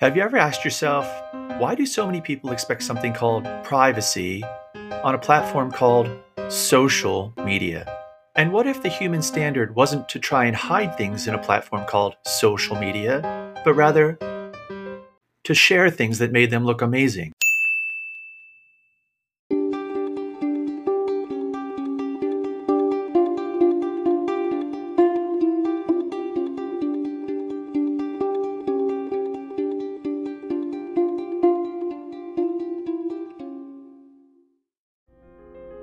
Have you ever asked yourself, why do so many people expect something called privacy on a platform called social media? And what if the human standard wasn't to try and hide things in a platform called social media, but rather to share things that made them look amazing?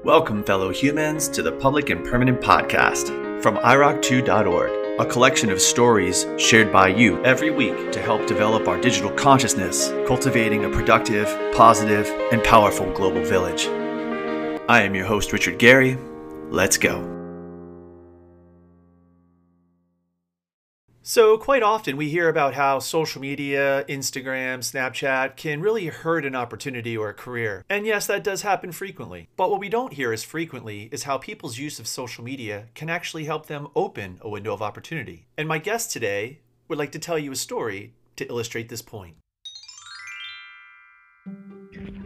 Welcome, fellow humans, to the Public and Permanent Podcast from iroc2.org, a collection of stories shared by you every week to help develop our digital consciousness, cultivating a productive, positive, and powerful global village. I am your host, Richard Guerry. Let's go. So, quite often we hear about how social media, Instagram, Snapchat can really hurt an opportunity or a career. And yes, that does happen frequently. But what we don't hear as frequently is how people's use of social media can actually help them open a window of opportunity. And my guest today would like to tell you a story to illustrate this point.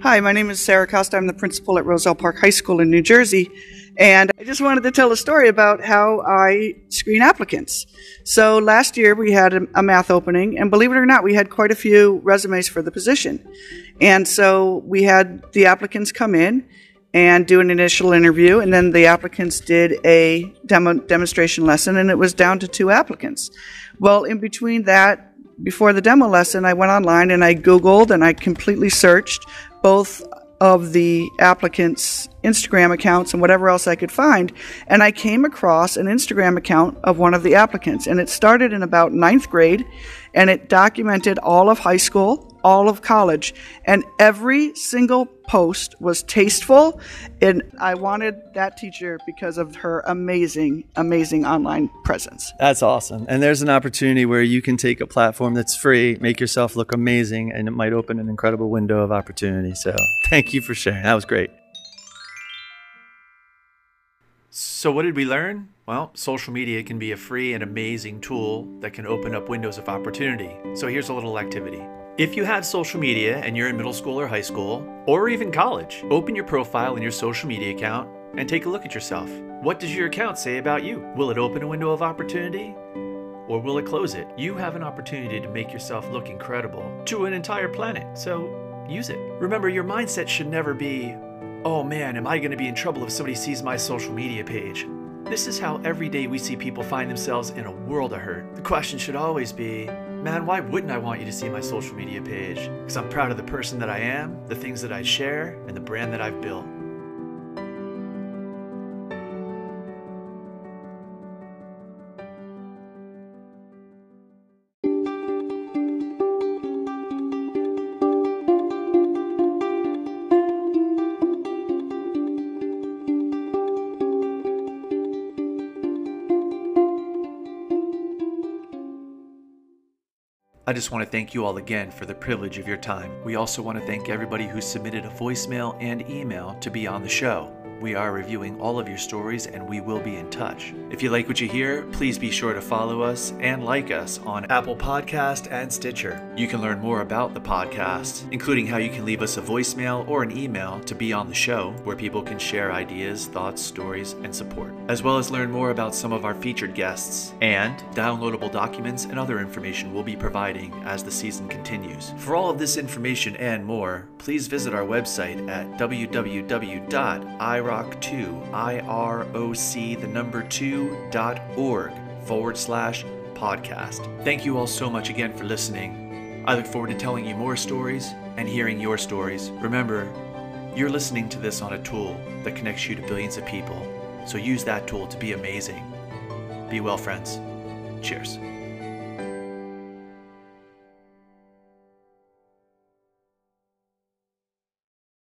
Hi, my name is Sarah Costa. I'm the principal at Roselle Park High School in New Jersey. And I just wanted to tell a story about how I screen applicants. So last year we had a, math opening, and believe it or not, we had quite a few resumes for the position. And so we had the applicants come in and do an initial interview, and then the applicants did a demo, demonstration lesson, and it was down to two applicants. Well, in between that, before the demo lesson, I went online and I Googled and I completely searched both of the applicants' Instagram accounts and whatever else I could find. And I came across an Instagram account of one of the applicants. And it started in about ninth grade and it documented all of high school, all of college, and every single post was tasteful. And I wanted that teacher because of her amazing, amazing online presence. That's awesome. And there's an opportunity where you can take a platform that's free, make yourself look amazing, and it might open an incredible window of opportunity. So thank you for sharing. That was great. So, what did we learn? Well, social media can be a free and amazing tool that can open up windows of opportunity. So, here's a little activity. If you have social media and you're in middle school or high school, or even college, open your profile in your social media account and take a look at yourself. What does your account say about you? Will it open a window of opportunity? Or will it close it? You have an opportunity to make yourself look incredible to an entire planet, so use it. Remember, your mindset should never be, oh man, am I to be in trouble if somebody sees my social media page? This is how every day we see people find themselves in a world of hurt. The question should always be, man, why wouldn't I want you to see my social media page? Because I'm proud of the person that I am, the things that I share, and the brand that I've built. I just want to thank you all again for the privilege of your time. We also want to thank everybody who submitted a voicemail and email to be on the show. We are reviewing all of your stories and we will be in touch. If you like what you hear, please be sure to follow us and like us on Apple Podcast and Stitcher. You can learn more about the podcast, including how you can leave us a voicemail or an email to be on the show, where people can share ideas, thoughts, stories, and support, as well as learn more about some of our featured guests and downloadable documents and other information we'll be providing as the season continues. For all of this information and more, please visit our website at www.iroc iroc2, I-R-O-C, the number 2, dot org forward slash podcast. Thank you all so much again for listening. I look forward to telling you more stories and hearing your stories. Remember, you're listening to this on a tool that connects you to billions of people, so use that tool to be amazing. Be well, friends. Cheers.